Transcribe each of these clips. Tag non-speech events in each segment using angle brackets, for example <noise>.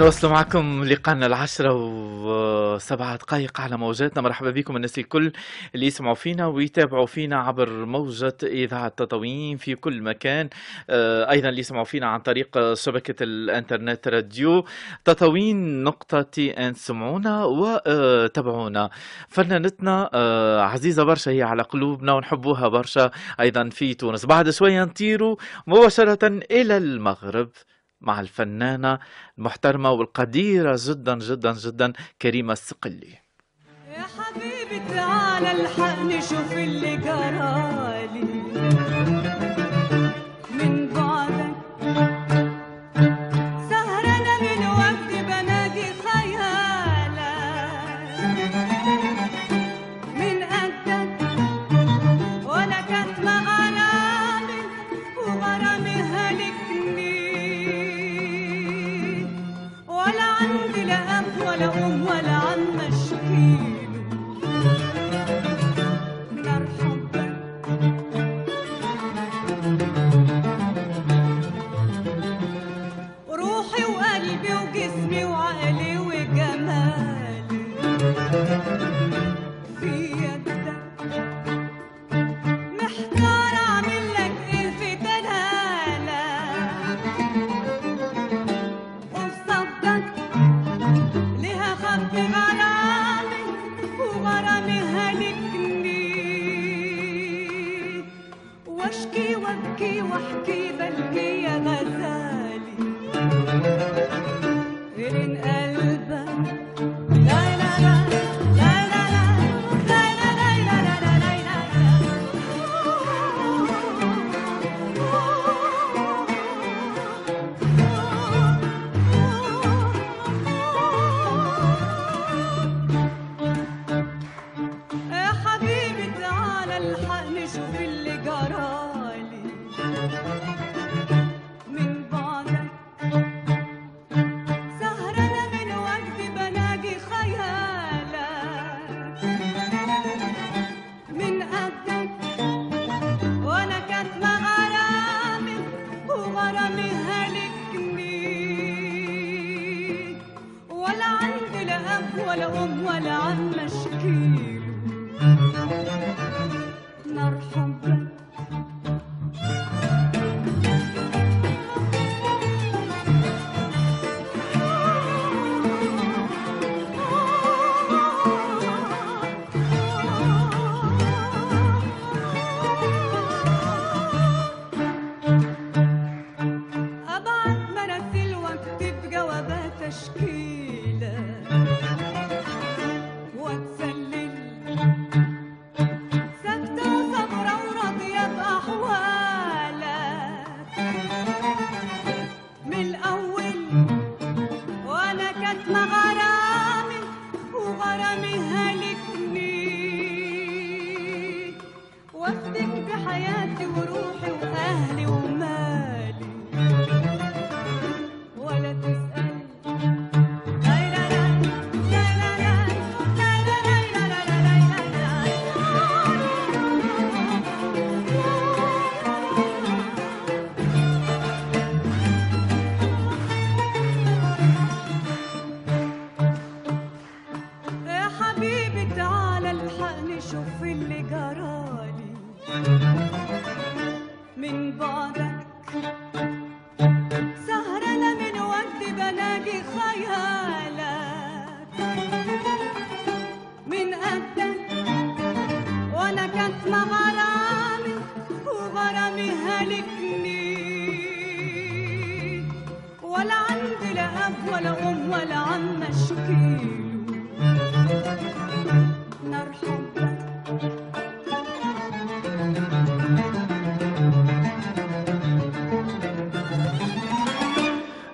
نواصل معكم لقاءنا العشرة وسبعة دقائق على موجاتنا. مرحبا بكم الناس الكل اللي يسمعوا فينا ويتابعوا فينا عبر موجة إذاعة تطوين في كل مكان. آه، أيضا اللي يسمعوا فينا عن طريق شبكة الإنترنت راديو تطوين نقطة تي إن سمعونا وتابعونا فنانتنا آه، عزيزة برشا هي على قلوبنا ونحبوها برشا. أيضا في تونس. بعد شوية نطيروا مباشرة إلى المغرب. مع الفنانة المحترمة والقديرة جدا جدا جدا كريمة السقلي. يا حبيبي تعالى الحقني شوف اللي جرالي. هلكني واشكي وابكي واحكي بلكي يا غزالي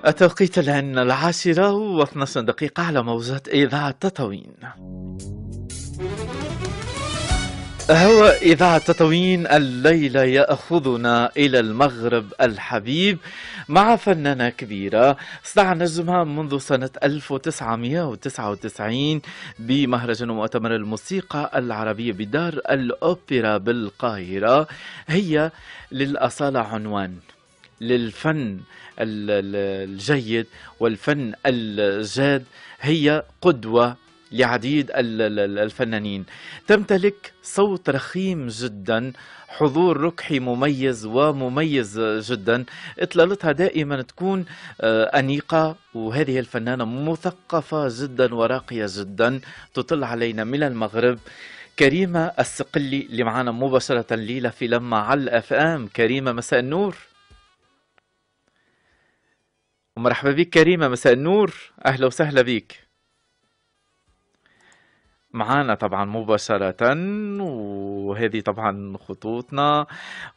التوقيت الآن العاشرة و12 دقيقة على موجات إذاعة تطوين هو إذاعة تطوين الليلة يأخذنا إلى المغرب الحبيب مع فنانة كبيرة صنع نجمها منذ سنة 1999 بمهرجان ومؤتمر الموسيقى العربية بدار الأوبرا بالقاهرة. هي للأصالة عنوان. للفن ال- ال- الجيد والفن الجاد هي قدوة لعديد ال- ال- الفنانين. تمتلك صوت رخيم جدا حضور ركحي مميز ومميز جدا. إطلالتها دائما تكون آه، أنيقة وهذه الفنانة مثقفة جدا وراقية جدا تطل علينا من المغرب. كريمة السقلي اللي معنا مباشرة ليلة في لما على الأف أم كريمة مساء النور. ومرحبا بك كريمة مساء النور. أهلا وسهلا بك. معانا طبعا مباشرة وهذه طبعا خطوطنا.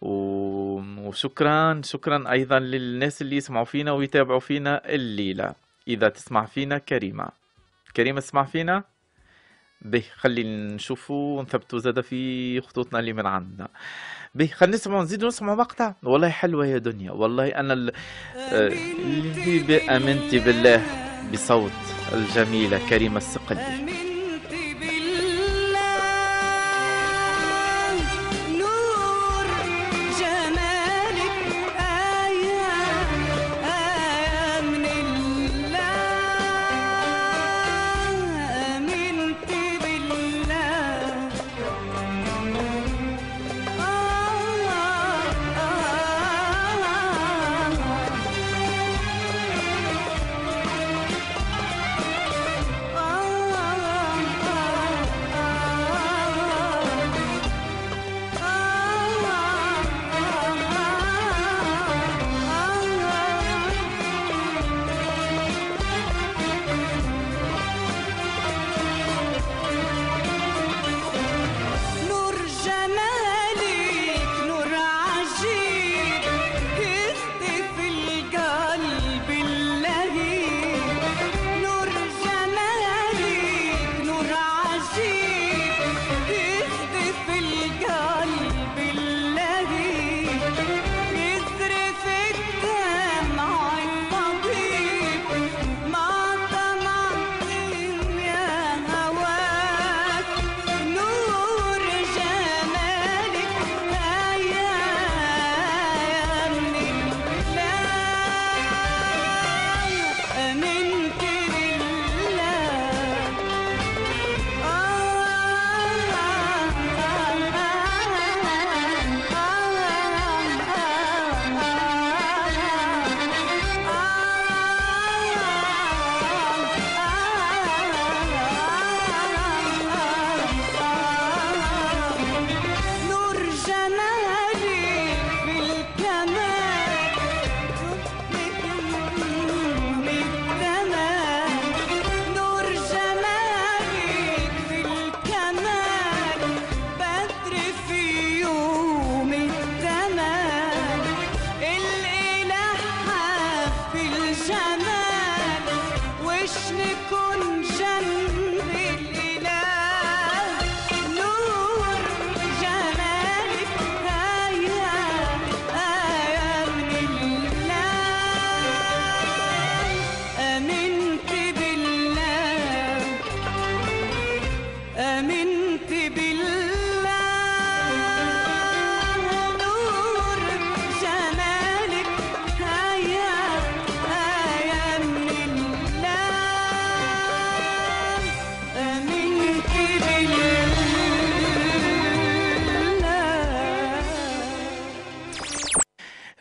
وشكرا شكرا أيضا للناس اللي يسمعوا فينا ويتابعوا فينا الليلة. إذا تسمع فينا كريمة. كريمة تسمع فينا؟ به خلي نشوفوا ونثبتوا زاد في خطوطنا اللي من عندنا. به خلينا نسمع نزيد نسمع مقطع. والله حلوة يا دنيا. والله أنا ال- آه، اللي ب- آمنت بالله بصوت الجميلة كريمة السقلي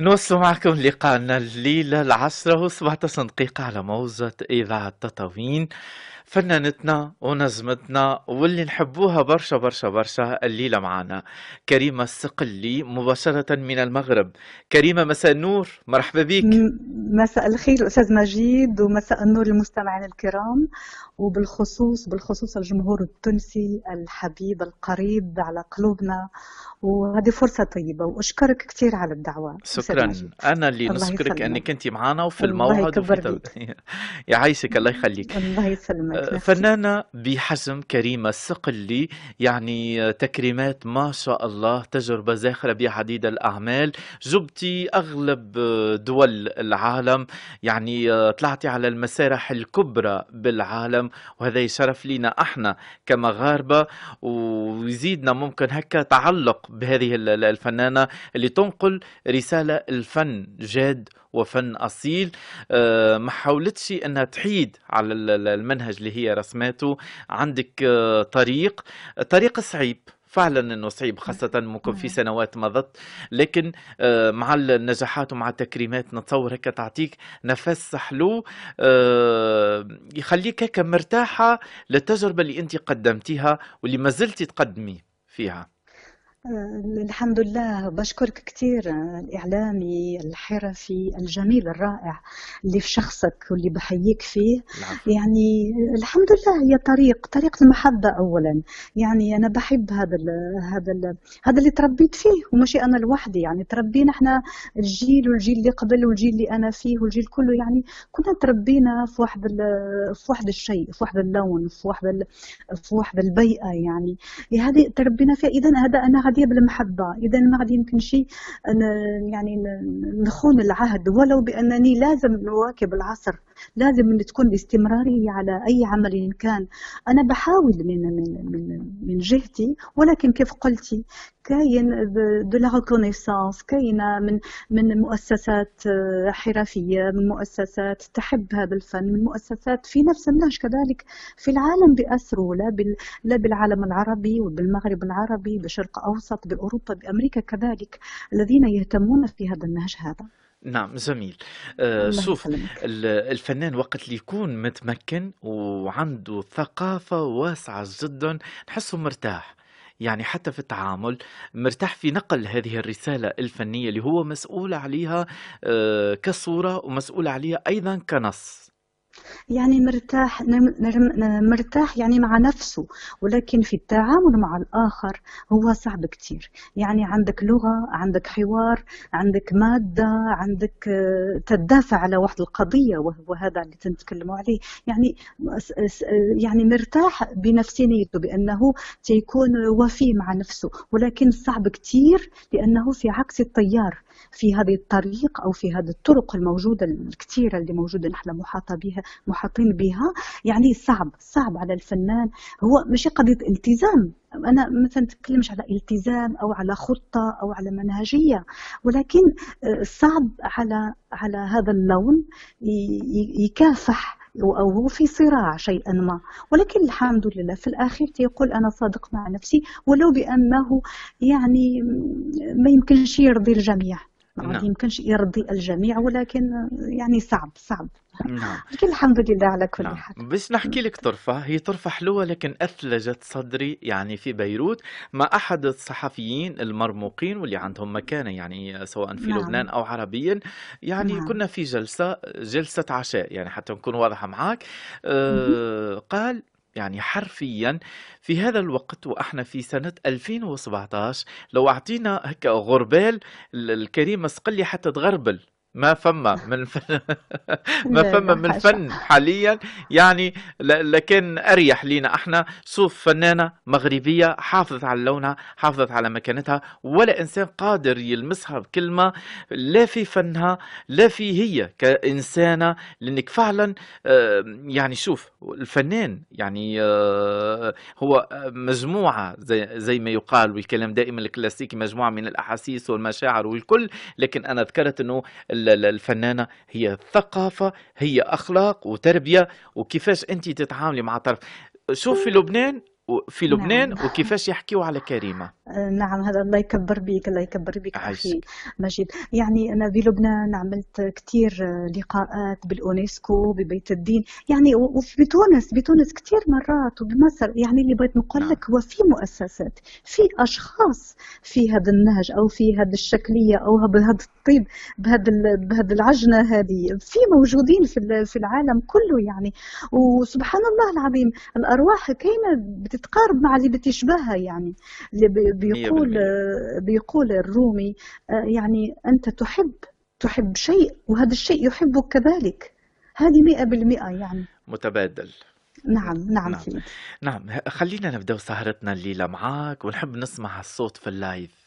نوصل معكم لقاءنا الليلة. العشرة و17 دقيقة على موجة إذاعة تطاوين. فنانتنا ونجمتنا واللي نحبوها برشا برشا برشا الليلة معنا. كريمة السقلي مباشرة من المغرب. كريمة مساء النور. مرحبا بك. مساء الخير أستاذ مجيد ومساء النور للمستمعين الكرام وبالخصوص بالخصوص الجمهور التونسي الحبيب القريب على قلوبنا. وهذه فرصة طيبة وأشكرك كثير على الدعوة. شكرا. أنا اللي نشكرك أنك أنت معنا وفي الموعد وفي <laughs> يعيشك الله يخليك. الله يسلمك. فنانة بحجم كريمة السقلي يعني تكريمات ما شاء الله تجربة زاخرة بعديد الأعمال. جبتي أغلب دول العالم يعني طلعتي على المسارح الكبرى بالعالم وهذا شرف لينا أحنا كمغاربة ويزيدنا ممكن هكا تعلق بهذه ال- ال- الفنانة اللي تنقل رسالة الفن جاد وفن أصيل. آه، ما حاولتش أنها تحيد على ال- ال- المنهج اللي هي رسماته. عندك آه، طريق. طريق صعيب فعلا إنه صعيب خاصة ممكن في. سنوات مضت. لكن آه، مع النجاحات ومع التكريمات نتصور هيك تعطيك نفس حلو. يخليك هيك مرتاحة للتجربة اللي أنت قدمتيها واللي ما زلتي تقدمي فيها. الحمد لله. بشكرك كثير آه، الإعلامي الحرفي الجميل الرائع اللي في شخصك واللي بحييك فيه. العفو. يعني الحمد لله هي طريق طريق المحبة أولا. يعني أنا بحب هذا ال هذا ال هذا اللي تربيت فيه وماشي أنا لوحدي. يعني تربينا إحنا الجيل والجيل اللي قبل والجيل اللي أنا فيه والجيل كله. يعني كنا تربينا في واحد في واحد الشيء في واحد اللون في واحد في واحد البيئة. يعني هذه تربينا فيها. إذا هذا أنا غادية بالمحبة إذا ما غادي يمكن شيء أنا يعني نخون العهد ولو بأنني لازم نواكب العصر. لازم أن تكون الاستمرارية على أي عمل إن كان. أنا بحاول من من من من جهتي ولكن كيف قلتي كاين de la reconnaissance كاينة من من مؤسسات آه، حرفية من مؤسسات تحب هذا الفن من مؤسسات في نفس النهج كذلك. في العالم بأسره لا بال لا بالعالم العربي وبالمغرب العربي بالشرق أوسط بأوروبا بأمريكا كذلك الذين يهتمون في هذا النهج هذا. نعم جميل. آه، شوف الفنان وقت اللي يكون متمكن وعنده ثقافة واسعة جدا نحسه مرتاح. يعني حتى في التعامل مرتاح في نقل هذه الرسالة الفنية اللي هو مسؤول عليها آه، كصورة ومسؤول عليها أيضا كنص. يعني مرتاح مرتاح يعني مع نفسه ولكن في التعامل مع الآخر هو صعب كتير. يعني عندك لغة عندك حوار عندك مادة عندك آه، تدافع على واحد القضية وهو هذا اللي تنتكلموا عليه. يعني يعني مرتاح بنفسيته بأنه سيكون وفي مع نفسه ولكن صعب كتير لأنه في عكس التيار. في هذه الطريق أو في هذه الطرق الموجودة الكثيرة اللي موجودة نحن محاطة بها محاطين بها يعني صعب صعب على الفنان. هو مش قضية التزام. أنا مثلا نتكلمش على التزام أو على خطة أو على منهجية ولكن آه، صعب على على هذا اللون يكافح أو هو في صراع شيئا ما. ولكن الحمد لله في الأخير يقول أنا صادق مع نفسي ولو بأنه يعني ما يمكنش يرضي الجميع. نعم. يمكنش يرضي الجميع ولكن يعني صعب صعب. نعم. <laughs> لكن الحمد لله على كل نعم. حال. بس نحكي لك طرفة هي طرفة حلوة لكن أثلجت صدري يعني في بيروت مع أحد الصحفيين المرموقين واللي عندهم مكانة يعني سواء في نعم. لبنان أو عربيا. يعني نعم. كنا في جلسة جلسة عشاء يعني حتى نكون واضحة معك. آه قال يعني حرفيا في هذا الوقت وإحنا في سنة 2017 لو أعطينا هيك غربال ال- الكريم مسقلي حتى تغربل. ما فما من فن <laughs> ما فما من فن حاليا. يعني لكن أريح لينا إحنا. شوف فنانة مغربية حافظت على لونها حافظت على مكانتها ولا إنسان قادر يلمسها بكلمة لا في فنها لا في هي كإنسانة. لأنك فعلا آه، يعني شوف الفنان يعني آه، هو مجموعة زي زي ما يقال والكلام دائما الكلاسيكي مجموعة من الأحاسيس والمشاعر والكل. لكن أنا ذكرت إنه الفنانة هي ثقافة هي أخلاق وتربية وكيفاش انت تتعاملي مع طرف. شوف في لبنان في نعم. لبنان وكيفاش يحكيوا على كريمة؟ آه، نعم هذا الله يكبر بيك الله يكبر بيك عايشك مجيد يعني أنا بلبنان عملت كتير آه، لقاءات بالأونسكو ببيت الدين. يعني وفي بتونس بتونس كتير مرات وبمصر. يعني اللي بغيت نقول نعم. لك هو في مؤسسات في أشخاص في هذا النهج أو في هذه الشكلية أو بهذا الطيب بهذا بهذا العجنة هذه. في موجودين في في العالم كله يعني. وسبحان الله العظيم الأرواح كاينة بتتقارب مع اللي بتشبهها يعني. اللي بيقول بيقول الرومي آه، يعني أنت تحب تحب شيء وهذا الشيء يحبك كذلك. هذه مئة بالمئة يعني. متبادل. نعم نعم نعم. نعم خلينا نبدأ سهرتنا الليلة معك ونحب نسمع الصوت في اللايف.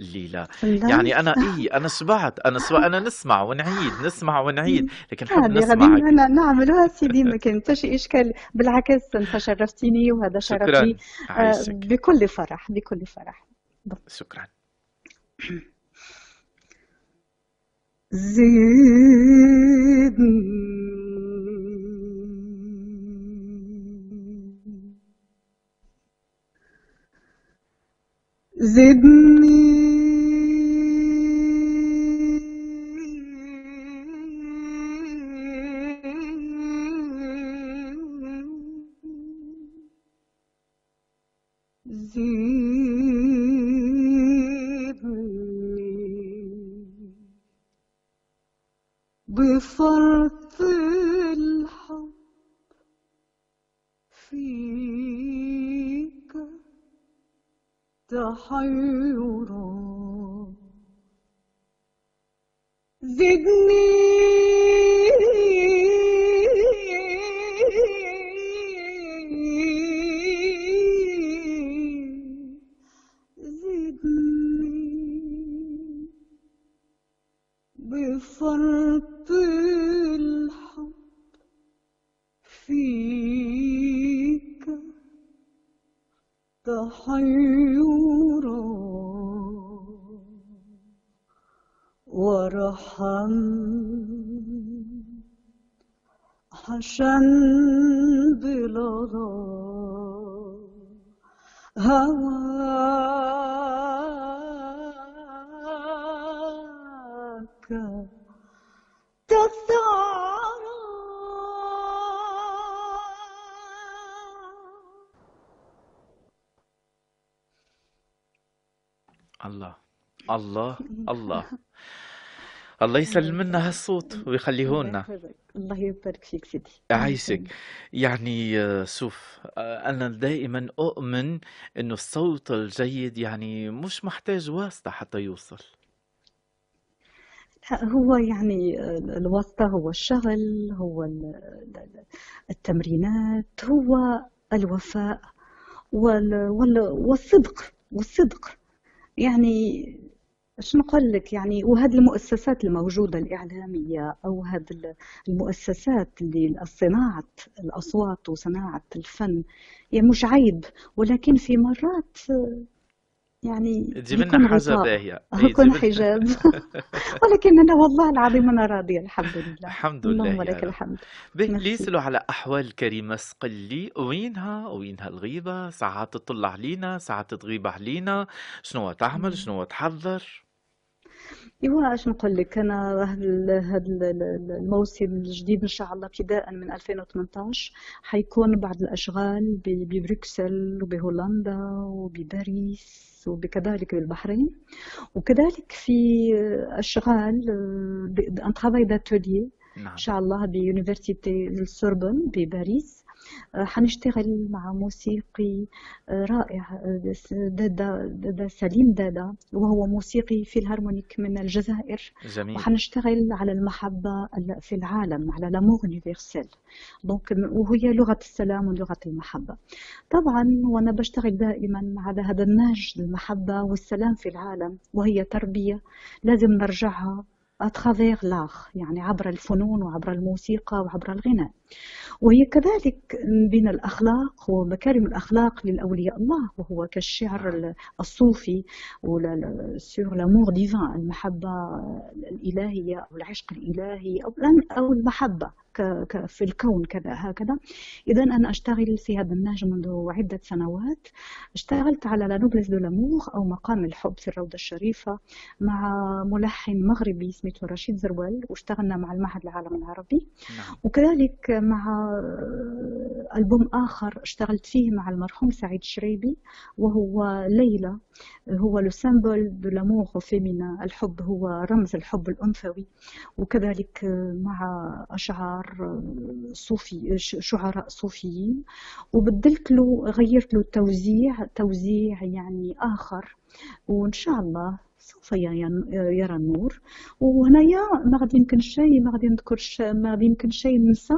الليلة. في يعني أنا إيه أنا شبعت أنا شبعت أنا نسمع ونعيد نسمع ونعيد لكن نحب هذه غادي نعملوها سيدي ما كان حتى شي إشكال. بالعكس أنت شرفتيني وهذا شرف شكرا. لي آه، بكل فرح بكل فرح. شكرا. زدني زدني زدني بفرط الحب فيك تحيرا الله <laughs> الله. الله يسلم لنا هالصوت ويخليه الله لنا يحفظك الله يبارك فيك سيدي. يعيشك يعني آه، شوف آه، أنا دائما أؤمن إنه الصوت الجيد يعني مش محتاج واسطة حتى يوصل. هو يعني الواسطة هو الشغل هو ال- ال- التمرينات هو الوفاء وال- وال- والصدق والصدق. يعني إيش نقول لك يعني وهذه المؤسسات الموجودة الإعلامية أو هذه المؤسسات اللي صناعة الأصوات وصناعة الفن يعني مش عيب ولكن في مرات يعني تجيب لنا حاجة غطاء باهية. إيه يكون حجاب. <laughs> ولكن أنا والله العظيم أنا راضية الحمد لله. الحمد لله اللهم لك الحمد. ميرسي. ليسألوا على أحوال كريمة. صقلي وينها وينها الغيبة. ساعات تطلع علينا ساعات تغيب علينا. شنو تعمل شنو تحضر ايوا اش نقول لك أنا هاد هاد الموسم الجديد إن شاء الله ابتداء من 2018 حيكون بعض الأشغال ببروكسل وبهولندا وبباريس وكذلك بالبحرين. وكذلك في أشغال un travail d'atelier نعم. إن شاء الله ب université السوربون بباريس. آه، حنشتغل مع موسيقي آه، رائع آه، دادا دادا سليم دادا وهو موسيقي philharmonique من الجزائر. جميل. وحنشتغل على المحبة ال- في العالم على l'amour universel donc وهي لغة السلام ولغة المحبة. طبعا وأنا بشتغل دائما على هذا النهج المحبة والسلام في العالم وهي تربية لازم نرجعها. à travers l'art يعني عبر الفنون وعبر الموسيقى وعبر الغناء. وهي كذلك بين الأخلاق ومكارم الأخلاق للأولياء الله وهو كالشعر ال- الصوفي sur l'amour divin المحبة الإلهية أو العشق الإلهي أو أو المحبة. في الكون كذا هكذا. إذا أنا أشتغل في هذا النهج منذ عدة سنوات. اشتغلت على la noblesse de l'amour أو مقام الحب في الروضة الشريفة مع ملحن مغربي سميته رشيد زروال واشتغلنا مع المعهد العالمي العربي. نعم. وكذلك مع ألبوم آخر اشتغلت فيه مع المرحوم سعيد شريبي وهو ليلى. هو le symbole de l'amour féminin الحب هو رمز الحب الأنثوي. وكذلك مع أشعار صوفي شعراء صوفيين وبدلت له غيرت له التوزيع توزيع يعني آخر وإن شاء الله سوف يرى النور. وهنايا ما غادي يمكن شيء ما غادي نذكر شيء ما غادي يمكن شيء ننسى.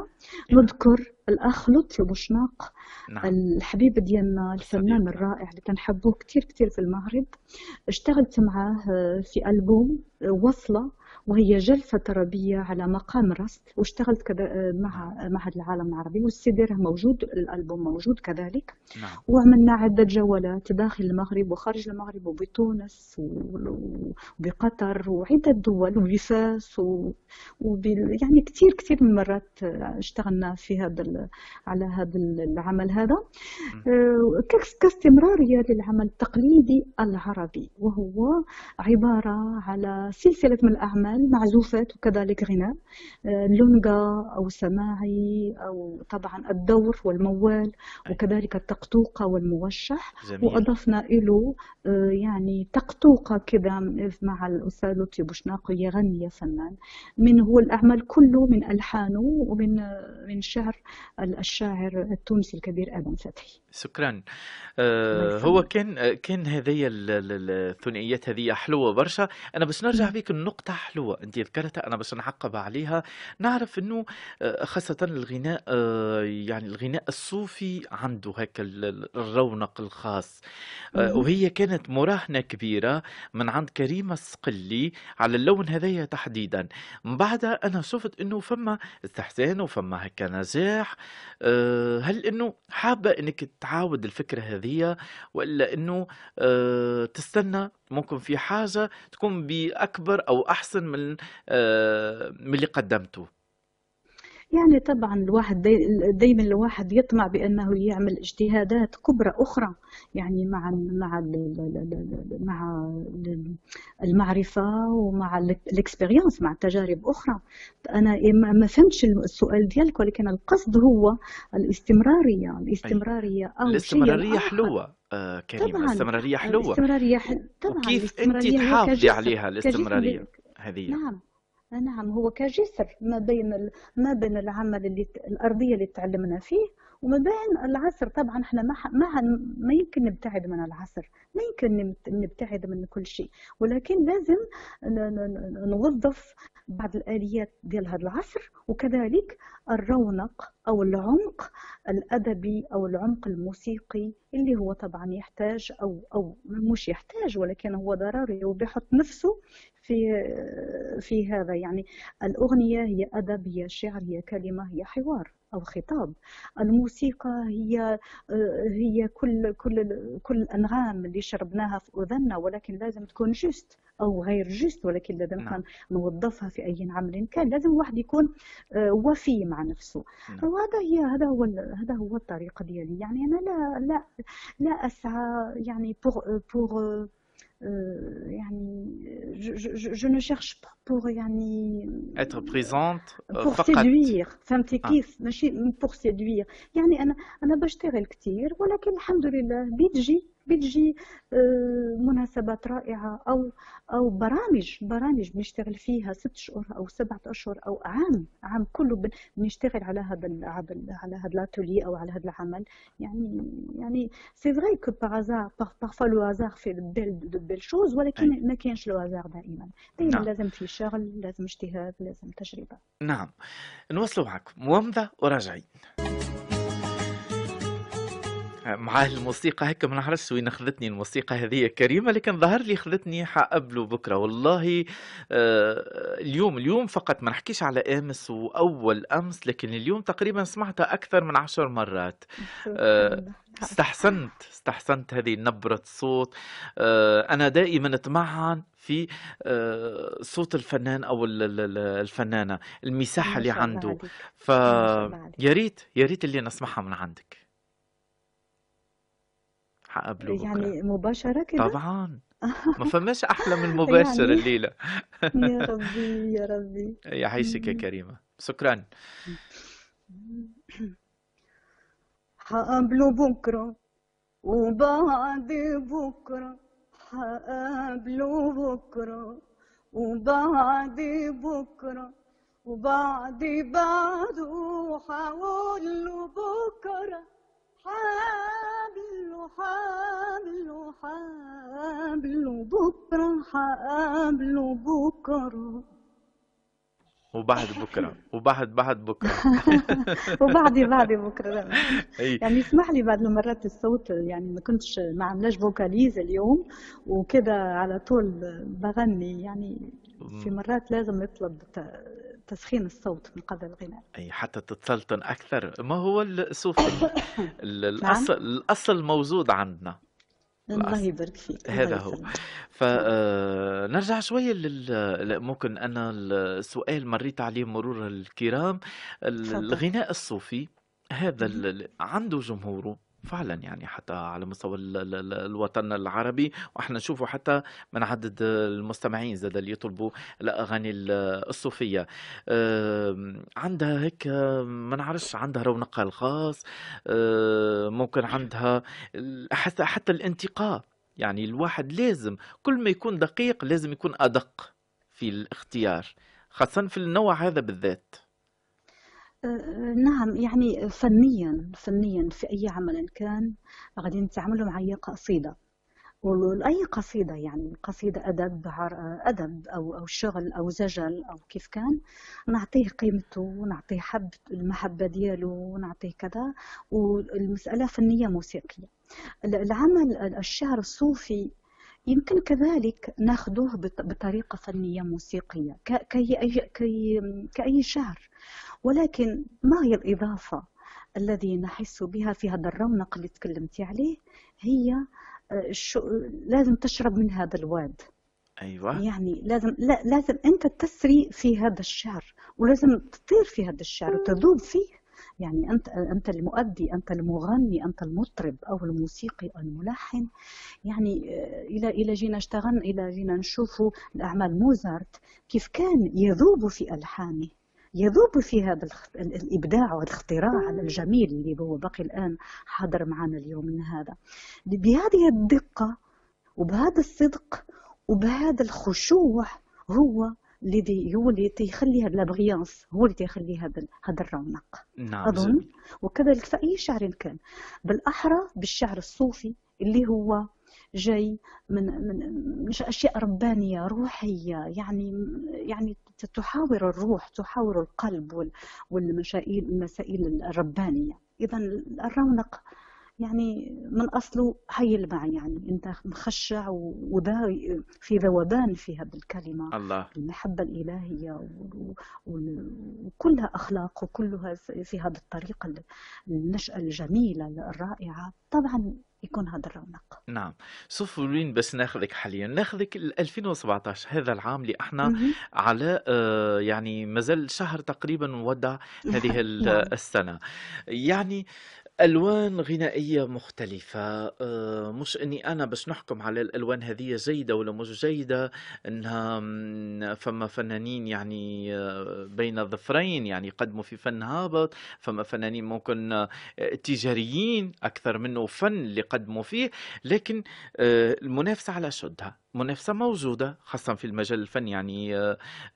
نعم. نذكر الأخ لطفي بوشناق نعم. الحبيب ديالنا الفنان الرائع اللي تنحبوه كتير كتير في المغرب. اشتغلت معاه في ألبوم وصلة وهي جلسة تربية على مقام رست واشتغلت كذا مع معهد العالم العربي والسي دي موجود الألبوم موجود كذلك. نعم. وعملنا عدة جولات داخل المغرب وخارج المغرب وبتونس وبقطر وعدة دول وبفاس و... وبال... يعني كثير كثير من مرات اشتغلنا في هذا ال... على هذا العمل هذا. آه، كاس- كاستمرارية للعمل التقليدي العربي وهو عبارة على سلسلة من الأعمال معزوفات وكذلك غناء. آه، لونجا أو سماعي أو طبعا الدور والموال أي. وكذلك التقطوقة والموشح. جميل. وأضفنا له آه، يعني تقطوقة كده مع الأستاذ لطفي بوشناق يغني يا فنان. من هو الأعمال كله؟ من ألحانه ومن آه، من شعر الشاعر التونسي الكبير آدم فتحي. شكرا. آه، هو كان كان هذه ال- ال- الثنائيات هذه حلوة برشا. أنا باش نرجع نعم. بيك النقطه حلوة انت ذكرتها أنا باش نعقب عليها. نعرف إنه آه، خاصة الغناء آه، يعني الغناء الصوفي عنده هكا ال- الرونق الخاص. آه،. وهي كانت مراهنة كبيرة من عند كريمة الصقلي على اللون هذايا تحديدا. من بعدها أنا شفت إنه فما استحسان وفما هكا نجاح هل إنه حابة إنك تعاود الفكرة هذه ولا إنه تستنى ممكن في حاجة تكون بأكبر أو أحسن من آه، من اللي قدمته. يعني طبعا الواحد داي دايما الواحد يطمع بأنه يعمل اجتهادات كبرى أخرى يعني مع مع ال- مع ال- المعرفة ومع الإكسبيرينس مع تجارب أخرى. أنا ما فهمتش السؤال ديالك ولكن القصد هو الاستمرارية أو شيء الاستمرارية حلوة آه، كريمة. طبعا الاستمرارية حلوة. الاستمرارية حل- طبعا وكيف أنت تحافظي عليها الاستمرارية هذه؟ نعم. نعم هو كجسر ما بين. ما بين العمل اللي الأرضية اللي تعلمنا فيه وما بين العصر طبعا إحنا ما ما ما يمكن نبتعد من العصر. ما يمكن نبتعد من كل شيء. ولكن لازم نوظف بعض الآليات ديال هذا العصر وكذلك الرونق أو العمق الأدبي أو العمق الموسيقي اللي هو طبعا يحتاج أو أو مش يحتاج ولكن هو ضروري وبيحط نفسه في في هذا. يعني الأغنية هي أدب هي شعر هي كلمة هي حوار. أو خطاب. الموسيقى هي هي كل كل كل الأنغام اللي شربناها في أذننا ولكن لازم تكون جست أو غير جست ولكن لازم نعم. نوظفها في أي عمل كان. لازم الواحد يكون آه، وفي مع نفسه. نعم. وهذا هي هذا هو هذا هو الطريقة ديالي. يعني أنا لا لا لا أسعى يعني euh, يعني je, je, je je ne cherche pas pour يعني être présente آه، pour فقط séduire فهمتي آه. كيف ماشي pour séduire يعني أنا أنا بشتغل كتير ولكن الحمد لله بتجي بتجي آه، مناسبات رائعة أو أو برامج برامج بنشتغل فيها ست شهور أو سبعة أشهر أو عام عام كله بن- بنشتغل على هذا على هذا الأتولي أو على هذا العمل. يعني يعني c'est vrai que par hasard parfois le hasard fait belles de belles choses ولكن ما كاينش le hasard دائما. دائما نعم. لازم في شغل لازم اجتهاد لازم تجربة. نعم. نواصلوا معكم ومضة وراجعين. مع الموسيقى هيك ما نعرفش وين اخذتني الموسيقى هذه كريمة لكن ظهر لي اخذتني حقبله بكرة. والله آه، اليوم اليوم فقط ما نحكيش على آمس وأول أمس لكن اليوم تقريبا سمعتها أكثر من عشر مرات. آه، استحسنت استحسنت هذه نبرة صوت آه، أنا دائما أتمعن في صوت الفنان أو ال- ال- ال- الفنانة المساحة ما اللي عنده. ف يا ريت يا ريت اللي نسمعها من عندك. حقبله بكرة. يعني مباشرة كده؟ طبعا. <laughs> ما فماش أحلى من المباشر يعني الليلة. يا <laughs> ربي يا ربي. يعيشك يا كريمة. شكرا. <clears throat> هقابله بكرة وبعد بكرة. هقابله بكرة وبعد بكرة وبعد بعده هقول له بكرة. حابله حابله حابله بكرة حابله بكرة وبعد بكرة وبعد بعد بكرة. <laughs> وبعد بعد بكرة يعني اسمح لي بعد المرات الصوت يعني ما كنتش ما عملاش فوكاليز اليوم وكده على طول بغني يعني في مرات لازم يطلب تسخين الصوت من قبل الغناء. أي حتى تتسلطن أكثر، ما هو ال الصوفي ال ال <coughs> نعم؟ الأصل الأصل موجود عندنا، الله يبارك فيك، هذا هو. يسلمك. ف نعم. آآ نرجع شوية لل ممكن أنا السؤال مرّيت عليه مرور الكرام،. الغناء الصوفي هذا عنده جمهوره فعلًا يعني حتى على مستوى ال ال ال الوطن العربي، وإحنا نشوفوا حتى من عدد المستمعين زاد اللي يطلبوا الأغاني ال الصوفية. آمم عندها هيك ما نعرفش عندها رونقها الخاص، ممكن عندها حتى حتى الانتقاء، يعني الواحد لازم كل ما يكون دقيق لازم يكون أدق في الاختيار، خاصةً في النوع هذا بالذات. آآ نعم، يعني فنيًا فنيًا في أي عمل كان غادي نتعاملوا مع أي قصيدة، و أي قصيدة يعني قصيدة أدب عر أدب أو أو شغل أو زجل أو كيف كان، نعطيه قيمته ونعطيه حب المحبة ديالو ونعطيه كذا، والمسألة فنية موسيقية. ال العمل ال الشعر الصوفي يمكن كذلك ناخذوه بط بطريقة فنية موسيقية ك كي أي كي كأي شعر، ولكن ما هي الإضافة الذي نحس بها في هذا الرونق اللي تكلمتِ عليه، هي آآ الش لازم تشرب من هذا الواد. أيوه. يعني لازم لا لازم أنت تسري في هذا الشعر، ولازم تطير في هذا الشعر وتذوب فيه، يعني أنت أنت المؤدي، أنت المغني، أنت المطرب أو الموسيقي أو الملحن، يعني آآ إلى إلى جينا اشتغلنا إلى جينا نشوفوا الأعمال موزارت كيف كان يذوب في ألحانه، يذوب في هذا الاخ ال الإبداع والاختراع الجميل اللي هو باقي الآن حاضر معنا ليومنا هذا. ب بهذه الدقة وبهذا الصدق وبهذا الخشوع هو الذي هو اللي تيخلي هاد l'ambiance هو اللي تيخلي هذا هذا الرونق. نعم جميل. وكذلك في أي شعر كان، بالأحرى بالشعر الصوفي اللي هو جاي من من أشياء ربانية روحية يعني يعني تحاور الروح، تحاور القلب وال والمشائل المسائل الربانية. إذًا الرونق يعني من أصله حي المعنى يعني أنت مخشّع وذا في ذوبان في هذه الكلمة، الله. المحبة الإلهية وكلها أخلاق وكلها في هذه الطريقة ال النشأة الجميلة الرائعة، طبعًا يكون هذا الرونق. نعم. شوفي وين باش ناخذِك حاليًا، ناخذِك ل2017 هذا العام اللي إحنا اهم. على آآ يعني ما زال شهر تقريبًا نودّع هذه نعم. السنة. يعني ألوان غنائية مختلفة، آآ مش إني أنا باش نحكم على الألوان هذيّة جيدة والّا مش جيدة، إنها فما فنانين يعني بين الظفرين يعني يقدموا في فن هابط، فما فنانين ممكن آآ تجاريين أكثر منه فن اللي يقدموا فيه، لكن المنافسة على أشدها، المنافسة موجودة خاصةً في المجال الفني يعني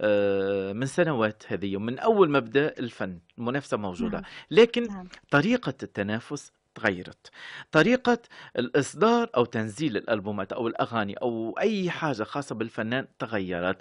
آآ من سنوات هذيّة، من أول ما بدا الفن المنافسة موجودة، نعم. لكن نعم. طريقة التنافس تغيّرت، طريقة الإصدار أو تنزيل الألبومات أو الأغاني أو أي حاجة خاصة بالفنان تغيّرت.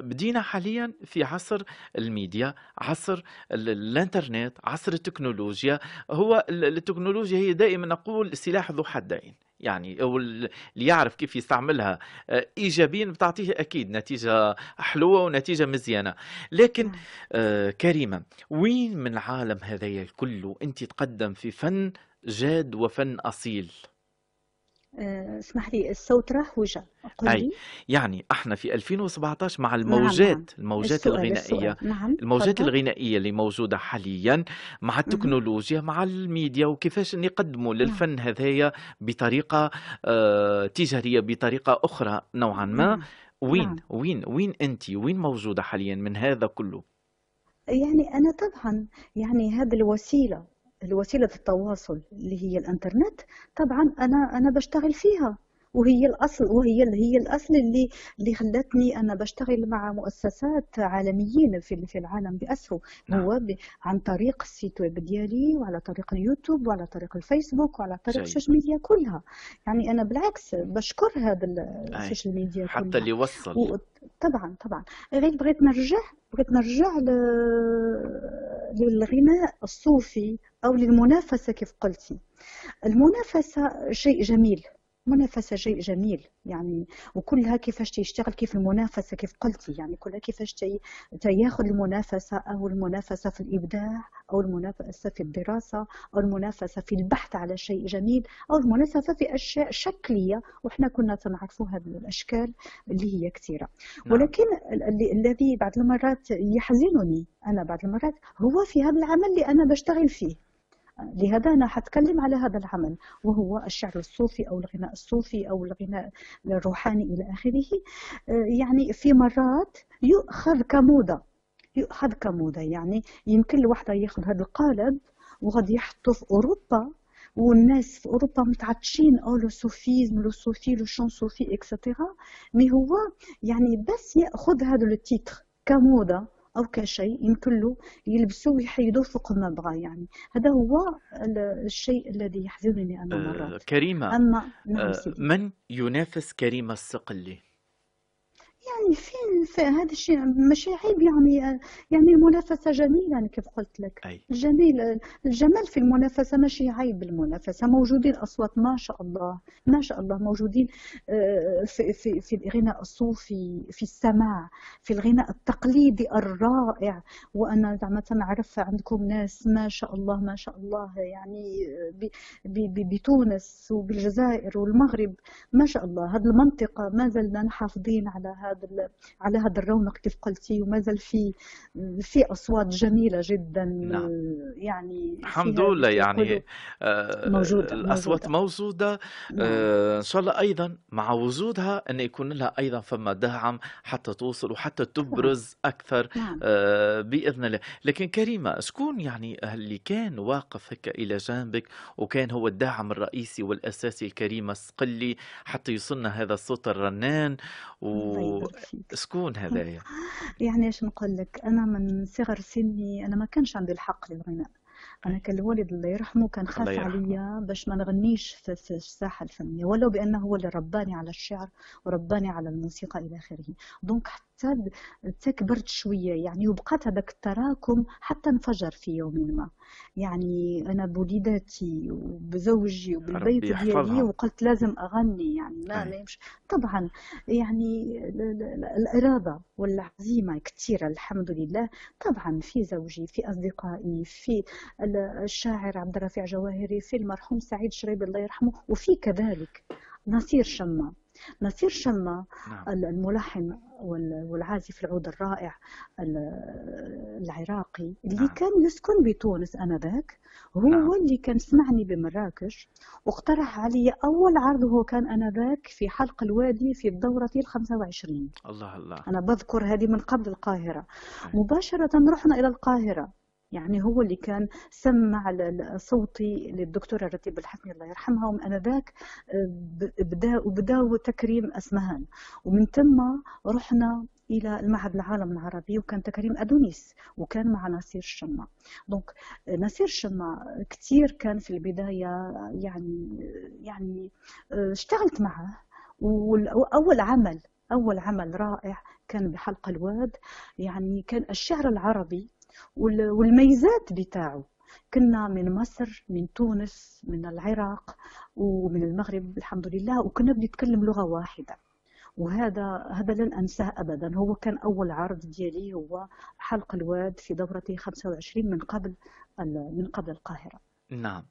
بدينا حاليًا في عصر الميديا، عصر ال الإنترنت، عصر التكنولوجيا، هو ال التكنولوجيا هي دائمًا نقول سلاح ذو حدين، يعني ال اللي يعرف كيف يستعملها آآ إيجابيًا بتعطيه أكيد نتيجة حلوة ونتيجة مزيانة. لكن نعم. آآ كريمة، وين من العالم هذايا الكلّه أنتِ تقدّم في فن جاد وفن أصيل؟ آآ اسمح لي الصوت راح وجا، لي. يعني إحنا في 2017 مع نعم، نعم. الموجات، الموجات السؤال، الغنائية، السؤال. نعم، الموجات تفضل. الغنائية اللي موجودة حاليًا مع. التكنولوجيا، مع الميديا، وكيفاش إن يقدموا نعم. للفن هذايا بطريقة آآ تجارية، بطريقة أخرى نوعًا ما، نعم، وين، نعم. وين، وين أنتِ، وين موجودة حاليًا من هذا كلّه؟ يعني أنا طبعًا يعني هذه الوسيلة، الوسيلة التواصل اللي هي الإنترنت، طبعًا أنا أنا باشتغل فيها، وهي الأصل وهي هي الأصل اللي اللي خلّتني أنا باشتغل مع مؤسسات عالميين في في العالم بأسره، نعم. هو ب عن طريق الsite web ديالي وعلى طريق اليوتيوب وعلى طريق الفيسبوك وعلى طريق. ال social media كلها، يعني أنا بالعكس باشكر هذا ال social media حتى كلها، اللي يوصّل. و طبعًا، طبعًا، غير بغيت نرجع بغيت نرجع ل للغناء الصوفي أو للمنافسة كيف قلتِ. المنافسة شيء جميل، منافسة شيء جميل يعني وكلها كيفاش تيشتغل كيف المنافسة كيف قلتي يعني كلها كيفاش تي تياخذ المنافسة أو المنافسة في الإبداع أو المنافسة في الدراسة أو المنافسة في البحث على شيء جميل أو المنافسة في أشياء شكلية وإحنا كنا نعرفوا هذه الأشكال اللي هي كثيرة. نعم. ولكن ال- ال- الذي بعض المرات يحزنني أنا بعض المرات هو في هذا العمل اللي أنا بشتغل فيه. لهذا أنا حتكلم على هذا العمل وهو الشعر الصوفي أو الغناء الصوفي أو الغناء الروحاني إلى آخره. آه، يعني في مرات يؤخذ كموضة يؤخذ كموضة. يعني يمكن الواحد ياخذ هذا القالب وغادي يحطه في أوروبا والناس في أوروبا متعطشين أو le soufisme le soufi le chant soufi et cetera mais هو يعني بس يأخذ هذا ال titre كموضة. أو كشيء يمكن له يلبسوه ويحيدوه فوق ما بغى يعني. هذا هو ال- الشيء الذي يحزنني أنا آه، مرات كريمة. أما نعم آه، من ينافس كريمة الصقلي يعني فين في هذا الشيء ماشي عيب يعني يعني المنافسة جميلة يعني كيف قلت لك. أي. الجميل الجمال في المنافسة ماشي عيب المنافسة. موجودين أصوات ما شاء الله ما شاء الله. موجودين آه، في في في الغناء الصوفي في السماع في الغناء التقليدي الرائع. وأنا زعما تنعرف عندكم ناس ما شاء الله ما شاء الله يعني ب- ب- ب- بتونس وبالجزائر والمغرب. ما شاء الله. هذه المنطقة ما زلنا محافظين على هذا ال- على هذا الرونق كيف قلتي وما زال في في أصوات جميلة جدا نعم. يعني الحمد لله يعني آه، موجودة الأصوات موجودة موجودة نعم. آه، إن شاء الله أيضا مع وجودها أن يكون لها أيضا فما دعم حتى توصل وحتى تبرز أكثر نعم. آه، بإذن الله. لكن كريمة شكون يعني اللي كان واقف هيك إلى جانبك وكان هو الداعم الرئيسي والأساسي لكريمة الصقلي حتى يوصلنا هذا الصوت الرنان الله يبارك فيك وشكون هذايا. يعني إيش نقول لك؟ أنا من صغر سني أنا ما كانش عندي الحق للغناء. أنا كان الوالد الله يرحمه كان خاف عليا باش ما نغنيش في, الساحة الفنية ولو بأنه هو اللي رباني على الشعر ورباني على الموسيقى إلى آخره. دونك حتى حتى كبرت شوية يعني وبقات هذاك التراكم حتى انفجر في يوم ما. يعني أنا بوليداتي وبزوجي وبالبيت ديالي وقلت لازم أغني يعني ما يمشي. طبعا يعني ال- ال- ال- الإرادة والعزيمة كثيرة الحمد لله. طبعا في زوجي في أصدقائي في ال- الشاعر عبد الرفيع جواهري في المرحوم سعيد شريبي الله يرحمه وفي كذلك نصير شما نصير شما نعم. ال- الملحن وال- والعازف العود الرائع ال- العراقي اللي نعم. كان يسكن بتونس آنذاك نعم. هو اللي كان سمعني بمراكش واقترح علي أول عرض هو كان آنذاك في حلق الوادي في الدورة الخمسة وعشرين. الله الله. أنا بذكر هذه من قبل القاهرة. مباشرة رحنا إلى القاهرة. يعني هو اللي كان سمع صوتي للدكتورة رتيب الحسني الله يرحمها ومن آنذاك آه، ب- بدا وبداوا تكريم أسمهان. ومن ثم رحنا إلى المعهد العالم العربي وكان تكريم أدونيس وكان مع نصير الشما donc آه، نصير الشما كتير كان في البداية يعني يعني آه، اشتغلت معه. وأول عمل أول عمل رائع كان بحلقة الواد. يعني كان الشعر العربي والميزات بتاعه. كنا من مصر من تونس من العراق ومن المغرب الحمد لله وكنا بنتكلم لغة واحدة. وهذا هذا لن أنساه أبدا. هو كان أول عرض ديالي هو حلق الواد في دورة 25 من قبل من قبل القاهرة. نعم.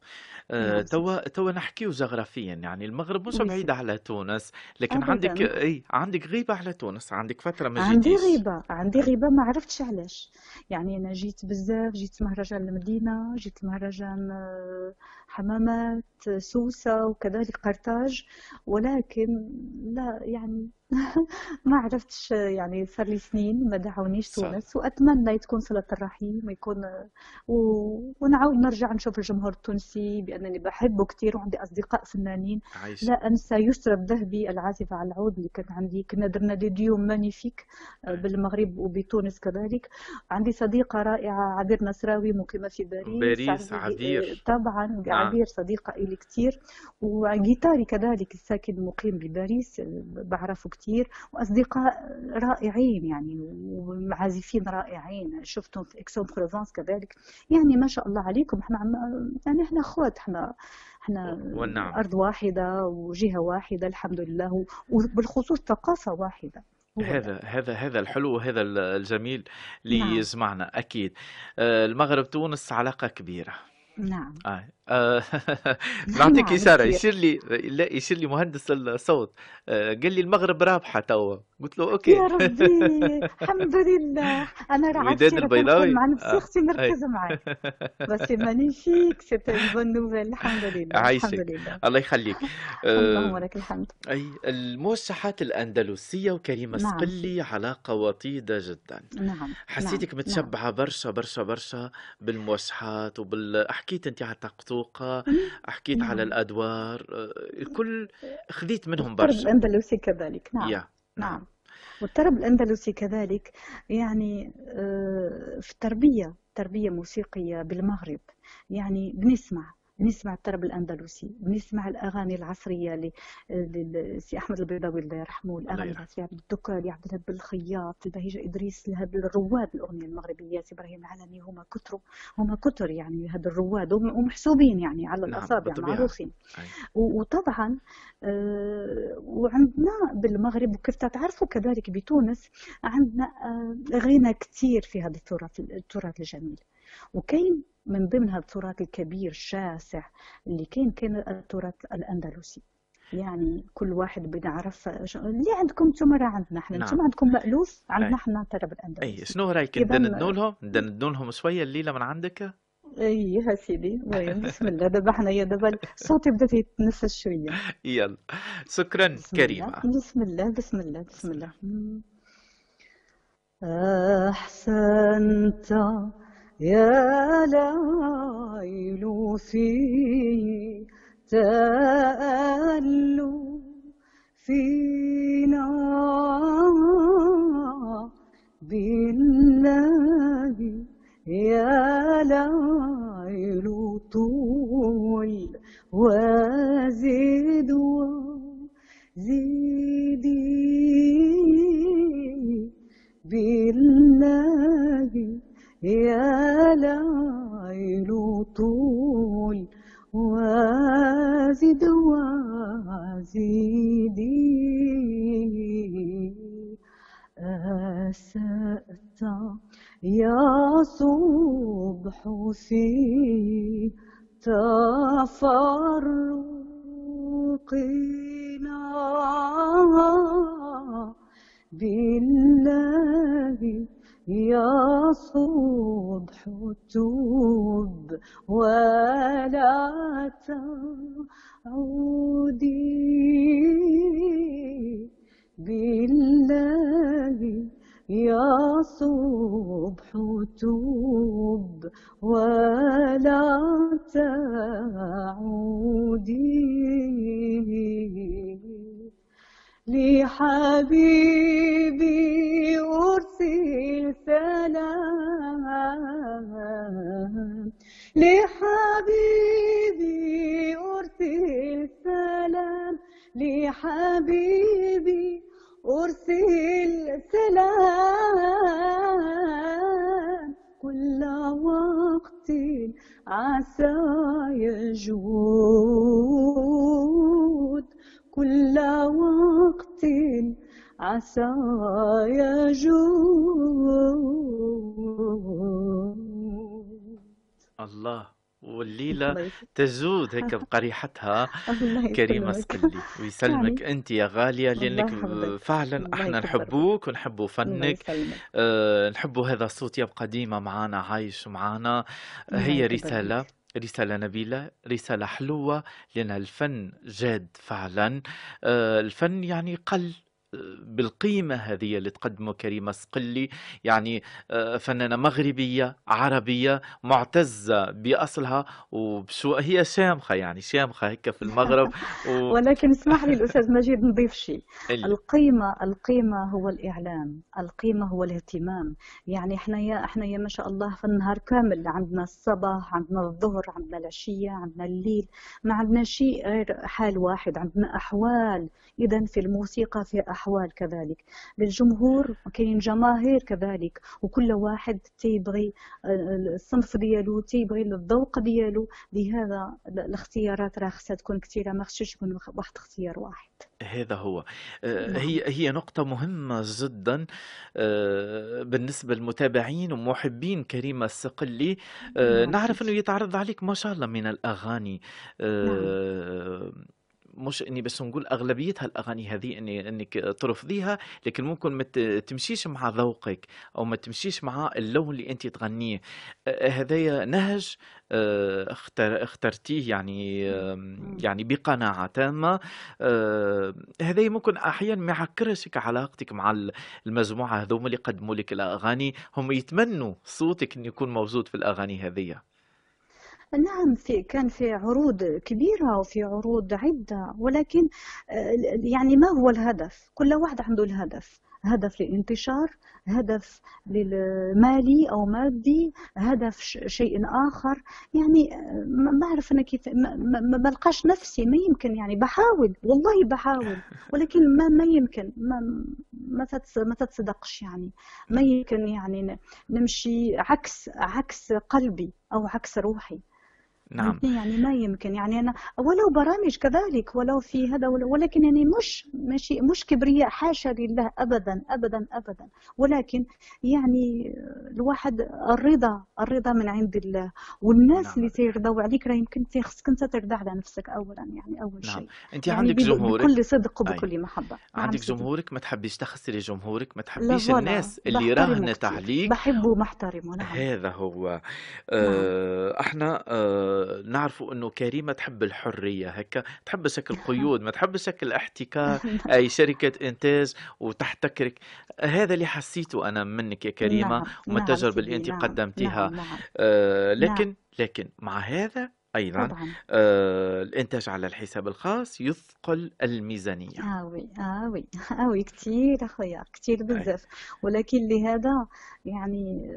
آه، نعم. توا توا نحكيو جغرافيا يعني المغرب مش oui بعيد سيدي على تونس لكن عندك أبدا إي عندك غيبة على تونس عندك فترة ما عندي جيتيش. غيبة عندي غيبة ما عرفتش علاش. يعني أنا جيت بزاف جيت مهرجان المدينة جيت مهرجان آه، حمامات آه، سوسة وكذلك قرطاج. ولكن لا يعني <laughs> ما عرفتش آه، يعني صار لي سنين ما دعونيش تونس وأتمنى تكون صلة الرحيم ويكون آه، و- ونعاود نرجع نشوف الجمهور التونسي بأنني بحبه كتير وعندي أصدقاء فنانين. عايش. لا أنسى يسرى الذهبي العازفة على العود اللي كان عندي. كنا درنا des duos magnifiques آه،. بالمغرب وبتونس كذلك. عندي صديقة رائعة عبير نصراوي مقيمة في باريس. باريس عندي عبير. طبعا عبير صديقة إلي كتير. وجيتاري كذلك الساكن مقيم بباريس بعرفه كتير. وأصدقاء رائعين يعني ومعازفين رائعين. شفتهم في إكسون بروفانس كذلك. يعني ما شاء الله عليكم. إحنا عم يعني إحنا أخوات. إحنا إحنا والنعم أرض واحدة وجهة واحدة الحمد لله. وبالخصوص ثقافة واحدة. هو ده. هذا هذا هذا الحلو وهذا ال- الجميل اللي نعم. يجمعنا أكيد. آه، المغرب تونس علاقة كبيرة. نعم. آه. آه. <laughs> <laughs> نعطيك إشارة كثير يشير لي لا يشير لي مهندس الصوت. آه، قال لي المغرب رابحة توا. قلت له okay. يا ربي الحمد لله. أنا راه البيضاوي مع نفسي. أختي أي. مركزه معاك. <laughs> بس magnifique c'est une bonne nouvelle. الحمد لله عايشك. لله. الله يخليك. اللهم آه، لك الحمد. أي الموشحات الأندلسية وكريمة نعم. صقلي علاقة وطيدة جدا. نعم نعم حسيتك نعم. متشبعة برشا برشا برشا بالموشحات وبال حكيت أنت على الطقطوقة حكيت على نعم. الأدوار آه، الكل خذيت منهم برشا. الأندلسي كذلك. نعم. يا نعم. نعم. والطرب الأندلسي كذلك يعني آه، في التربية تربية موسيقية بالمغرب. يعني بنسمع بنسمع الطرب الأندلسي بنسمع الأغاني العصرية ل- للسي أحمد البيضاوي الله يرحمه يرحمه. العصرية عبد الدكالي عبد الهب الخياط البهيجة إدريس هاد الرواد الأغنية المغربية سي إبراهيم العلمي هما كتروا هما كتر يعني هاد الرواد وم- ومحسوبين يعني على نعم الأصابع بالطبيعة. معروفين. وطبعا آه، وعندنا بالمغرب وكيف تعرفوا كذلك بتونس عندنا آه، غنى كثير في هذا التراث التراث الجميل. وكاين من ضمن هذا التراث الكبير الشاسع اللي كاين كاين التراث الأندلسي. يعني كل واحد بنعرف اللي عندكم أنتم راه عندنا. إحنا أنتم نعم. عندكم مألوف عندنا إحنا الطرب أي الأندلسي شنو إذا ندندنوا لهم ندندنوا لهم شوية الليلة من عندك؟ أي يا سيدي. وين؟ بسم الله. دابا حنايا دابا صوتي بدا يتنفس شوية. يلا. شكرا بسم كريمة. بسم الله بسم الله بسم الله. أحسنت يا ليل في تألفنا بالله يا ليل طول وزد وزيدي بالله. يا ليل طول وزد وزيدي أسأت يا صبح في تفرقنا بالله يا صبح توب ولا تعودي بالله. يا صبح توب ولا تعودي. لحبيبي أرسل سلام. لحبيبي أرسل سلام. لحبيبي أرسل سلام. كل وقت عسى يجود عسى يجود الله والليلة تجود هيك <laughs> بقريحتها. الله كريمة سقلي ويسلمك يعني أنت يا غالية لأنك فعلا أحنا نحبوك ونحبوا فنك. آه، نحبوا هذا الصوت يبقى ديما معنا عايش معنا الله هي رسالة رسالة نبيلة رسالة حلوة لأن الفن جاد فعلا. آه، الفن يعني قل. بالقيمة هذه اللي تقدمه كريمة صقلي يعني آه، فنانة مغربية عربية معتزة بأصلها وبشو هي شامخة يعني شامخة هيك في المغرب <laughs> و... ولكن اسمح لي الأستاذ مجيد نضيف شيء. <laughs> ال- القيمة القيمة هو الإعلام القيمة هو الاهتمام. يعني إحنا يا إحنا يا ما شاء الله في النهار كامل عندنا الصباح عندنا الظهر عندنا العشية عندنا الليل. ما عندنا شيء غير حال واحد عندنا أحوال. إذا في الموسيقى في أحوال الأحوال كذلك. للجمهور كاين جماهير كذلك وكل واحد تيبغي آه، الصنف ديالو تيبغي الذوق ديالو. لهذا ال- الاختيارات راه خصها تكون كثيرة ما خصش يكون واحد اختيار واحد. هذا هو. آه، نعم. هي هي نقطة مهمة جدا آه، بالنسبة للمتابعين ومحبين كريمة الصقلي آه، نعم نعرف إنه سيدي يتعرض عليك ما شاء الله من الأغاني. نعم. مش إني بس نقول أغلبيتها الأغاني هذه إني إنك ترفضيها لكن ممكن ما تمشيش مع ذوقك أو ما تمشيش مع اللون اللي أنت تغنيه. آه، هذايا نهج آه، اختار اخترتيه يعني. يعني بقناعة تامة. آه، هذا ممكن أحيانا ما يعكرشك علاقتك مع ال- المجموعة هذوما اللي قدموا لك الأغاني. هم يتمنوا صوتك إنه يكون موجود في الأغاني هذه نعم في كان في عروض كبيرة وفي عروض عدة ولكن آه، يعني ما هو الهدف؟ كل واحد عنده الهدف. هدف للانتشار هدف للمالي أو مادي هدف شيء آخر. يعني آه، ما أعرف أنا كيف ما بلقاش نفسي. ما يمكن يعني بحاول والله بحاول ولكن ما ما يمكن ما ما ما تتصدقش يعني. ما يمكن يعني نمشي عكس عكس قلبي أو عكس روحي. نعم. يعني ما يمكن. يعني أنا ولو برامج كذلك ولو في هذا ولكن يعني مش ماشي مش كبرياء حاشا لله ابدا ابدا ابدا. ولكن يعني الواحد الرضا الرضا من عند الله. والناس نعم. اللي تيرضوا عليك راه يمكن خصك أنت ترضى على نفسك اولا يعني أول نعم. شيء. أنت يعني عندك جمهورك. بكل صدق وبكل محبة. نعم عندك جمهورك. ما تحبيش تخسري جمهورك. ما تحبيش الناس اللي راهنت عليك. بحبه ومحترمه. نعم. هذا هو. نعم. آه، إحنا آه، نعرفوا إنه كريمة تحب الحرية هكا تحب شكل <laughs> قيود ما تحب شكل احتكار <laughs> أي شركة إنتاج وتحتكرك. هذا اللي حسيته أنا منك يا كريمة نعم ومن نعم التجربة اللي انت نعم قدمتيها نعم نعم آه، نعم. لكن لكن مع هذا أيضا طبعا. آه، الإنتاج على الحساب الخاص يثقل الميزانية. آه وي آه وي. <laughs> آه وي. كتير أخويا كتير أي. بزاف. ولكن لهذا يعني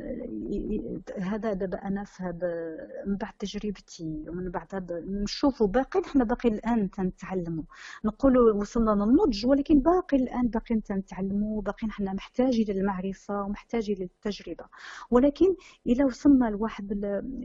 ي- هذا دابا أنا في هذا من بعد تجربتي ومن بعد هذا نشوفوا باقي حنا باقي الآن تنتعلموا. نقولوا وصلنا للنضج ولكن باقي الآن باقي تنتعلموا باقي حنا محتاجين للمعرفة ومحتاجين للتجربة ولكن إلا وصلنا لواحد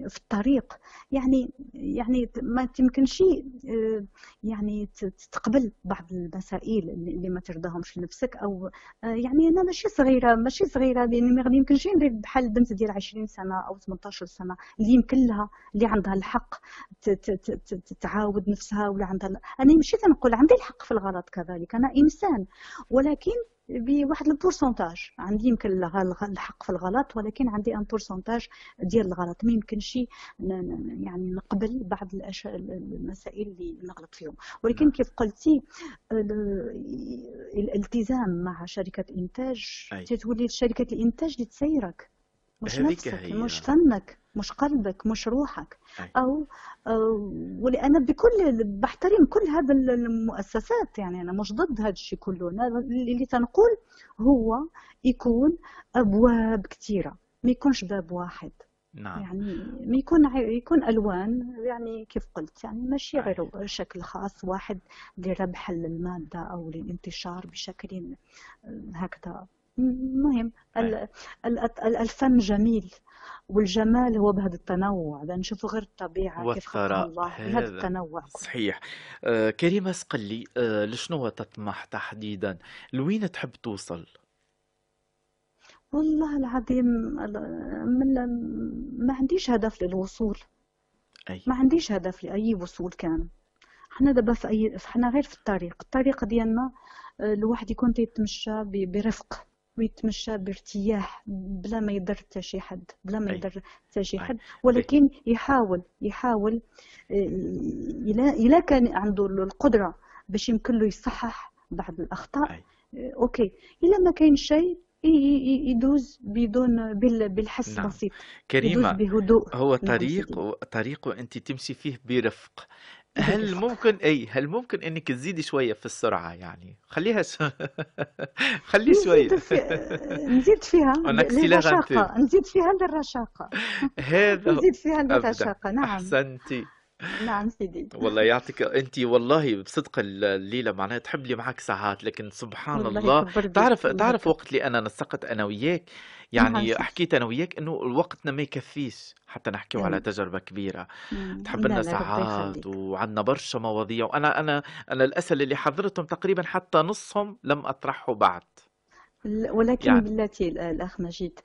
في الطريق يعني يعني ما تمكنش آه، يعني ت- تقبل بعض المسائل اللي ما ترضاهمش لنفسك أو آه، يعني أنا ماشي صغيرة ماشي صغيرة لأن ما يمكنش ندير بحال البنت ديال 20 سنة أو 18 سنة اللي يمكن لها اللي عندها الحق تعاود نفسها ولا عندها أنا مشيت نقول عندي الحق في الغلط كذلك أنا إنسان ولكن بواحد ال pourcentage. عندي يمكن الحق في الغلط ولكن عندي un pourcentage ديال الغلط. ما يمكنش يعني نقبل بعض المسائل اللي نغلط فيهم. ولكن نعم. كيف قلتي ال- الالتزام مع شركة إنتاج أي. تتولي شركة الإنتاج اللي تسيرك مش نفسك هي. مش فنك مش قلبك مش روحك. أو أو- ولأنا بكل بحترم كل هذا المؤسسات يعني أنا مش ضد هذا الشيء كله. أنا اللي تنقول هو يكون أبواب كثيرة ما يكونش باب واحد. نعم. يعني ما يكون يكون ألوان يعني كيف قلت يعني ماشي غير شكل خاص. واحد لربح الماده أو للانتشار بشكل هكذا اي ال- ال- الفن جميل والجمال هو بهذا التنوع. ده نشوف غير الطبيعة كيف خلقها الله بهذا هذا. التنوع. كله صحيح. آه، كريمة سقلي آه، لشنو تطمح تحديدا؟ لوين تحب توصل؟ والله العظيم من ما عنديش هدف للوصول. أي. ما عنديش هدف لأي وصول كان. حنا دابا في أي حنا غير في الطريق. الطريق ديالنا آه، الواحد يكون تيتمشى برفق. ويتمشى بارتياح بلا ما يضر حتى شي حد بلا ما يضر حتى شي حد. لك ولكن يحاول يحاول آه، إلا كان عنده القدرة باش يمكن له يصحح بعض الأخطاء أي. آه، أوكي. إلا ما كاين شيء يدوز بدون بال- بالحس نعم. بسيط يدوز كريمة بهدوء هو طريق طريق وانت تمشي فيه برفق. هل ممكن إي هل ممكن إنك تزيدي شوية في السرعة يعني؟ خليها ش... <laughs> خلي شوية. نزيد في نزيد فيها un ل- accélère un peu للرشاقة نزيد فيها للرشاقة. هذا نزيد فيها ابدا للرشاقة نعم. أحسنتي. نعم سيدي. والله يعطيك أنتِ والله بصدق ال الليلة معناها تحب لي معاك ساعات، لكن سبحان الله تعرف تعرف وقت اللي أنا نسقت أنا وياك، نعم يعني حكيت أنا وياك إنه وقتنا ما يكفيش حتى نحكيو على أم، تجربة كبيرة، أم، تحب لنا ساعات وعندنا برشا مواضيع، وأنا أنا أنا الأسئلة اللي حضرتهم تقريبًا حتى نصهم لم أطرحه بعد، ولكن يعني بالتي ال- الأخ مجيد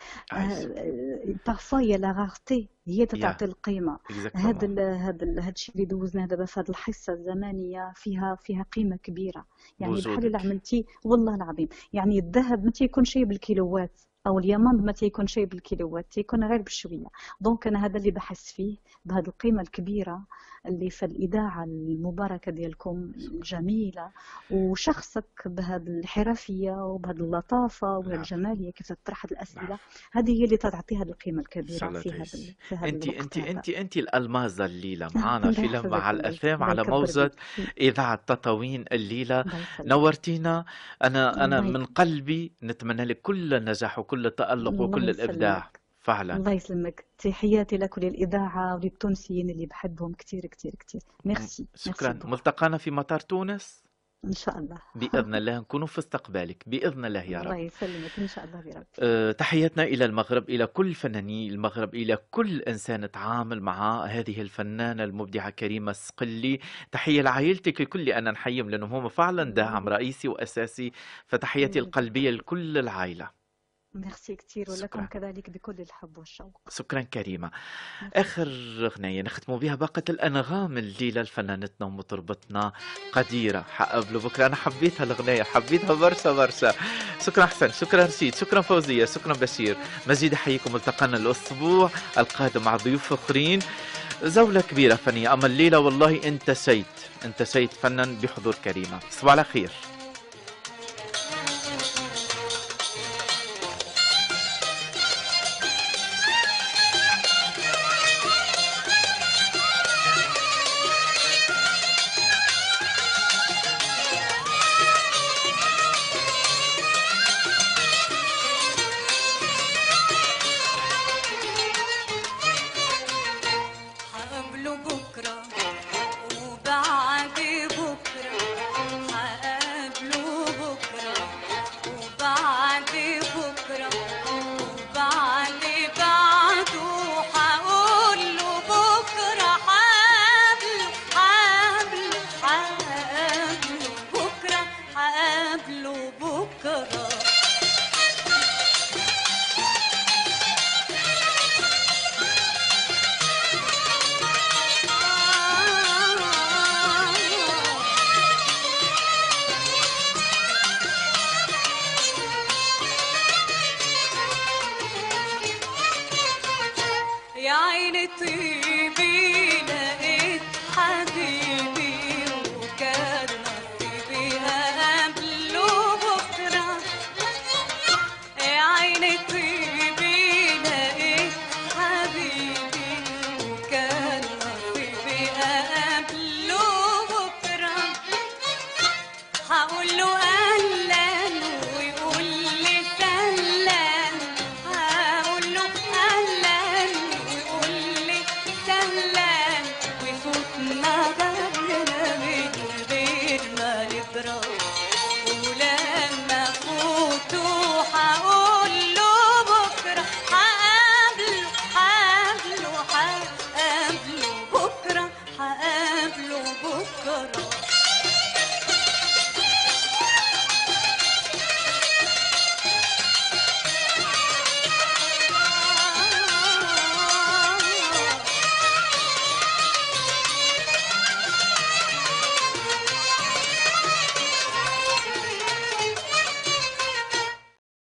parfois هي la rareté هي تعطي القيمة. هذا هذا هذا الشيء اللي دوزناه دابا في هذه الحصة الزمنية فيها فيها قيمة كبيرة. يعني بحال اللي عملتي والله العظيم يعني الذهب ما تيكون شيء بالكيلوات. أو اليمن ما تيكون شيء بالكيلوات تيكون غير بشوية. donc أنا هذا اللي بحس فيه بهذه القيمة الكبيرة اللي في الإذاعة المباركة ديالكم الجميلة وشخصك بهذه الحرفية وبهذه اللطافة نعم، والجمالية كيف تطرح هذه نعم، الأسئلة هذه هي اللي تعطي هذه القيمة الكبيرة صلاة في هذا في هذا أنتِ الوقت أنتِ هذا. أنتِ أنتِ الألمازة الليلة. <laughs> معانا الله في الله على يكبر موجة بك إذاعة تطاوين يخليك. نورتينا، أنا أنا الله من قلبي نتمنى لك كل النجاح وكل التألق الله وكل الإبداع، فعلًا، الله يسلمك. تحياتي لك وللإذاعة وللتونسيين اللي بحبهم كتير كتير كتير. م merci. merci شكرًا، beaucoup ملتقانا في مطار تونس؟ إن شاء الله. بإذن <laughs> الله، نكون في استقبالك. بإذن الله يا الله رب. يسلمك. إن شاء الله بربي آآ، تحياتنا إلى المغرب، إلى كل فناني المغرب، إلى كل إنسان تعامل مع هذه الفنانة المبدعة كريمة الصقلي، تحية لعائلتك الكل لأن نحييهم لأنهم هم فعلًا داعم رئيسي وأساسي، فتحياتي الله يبارك لكل العائلة. ميرسي كتير ولكم كذلك بكل الحب والشوق شكرًا كريمة. ميرسي آخر غنية نختموا بها باقة الأنغام الليلة لفنانتنا ومطربتنا قديرة حقبلوا بكرة، أنا حبيت هالغنية حبيتها برشا برشا. شكرًا حسن، شكرًا رشيد، شكرًا فوزية، شكرًا بشير. مجيد يحييكم ملتقانا الأسبوع القادم مع ضيوف آخرين. جولة كبيرة فنية، أما الليلة والله انتشيت، انتشيت فنًا بحضور كريمة. تصبحوا على خير.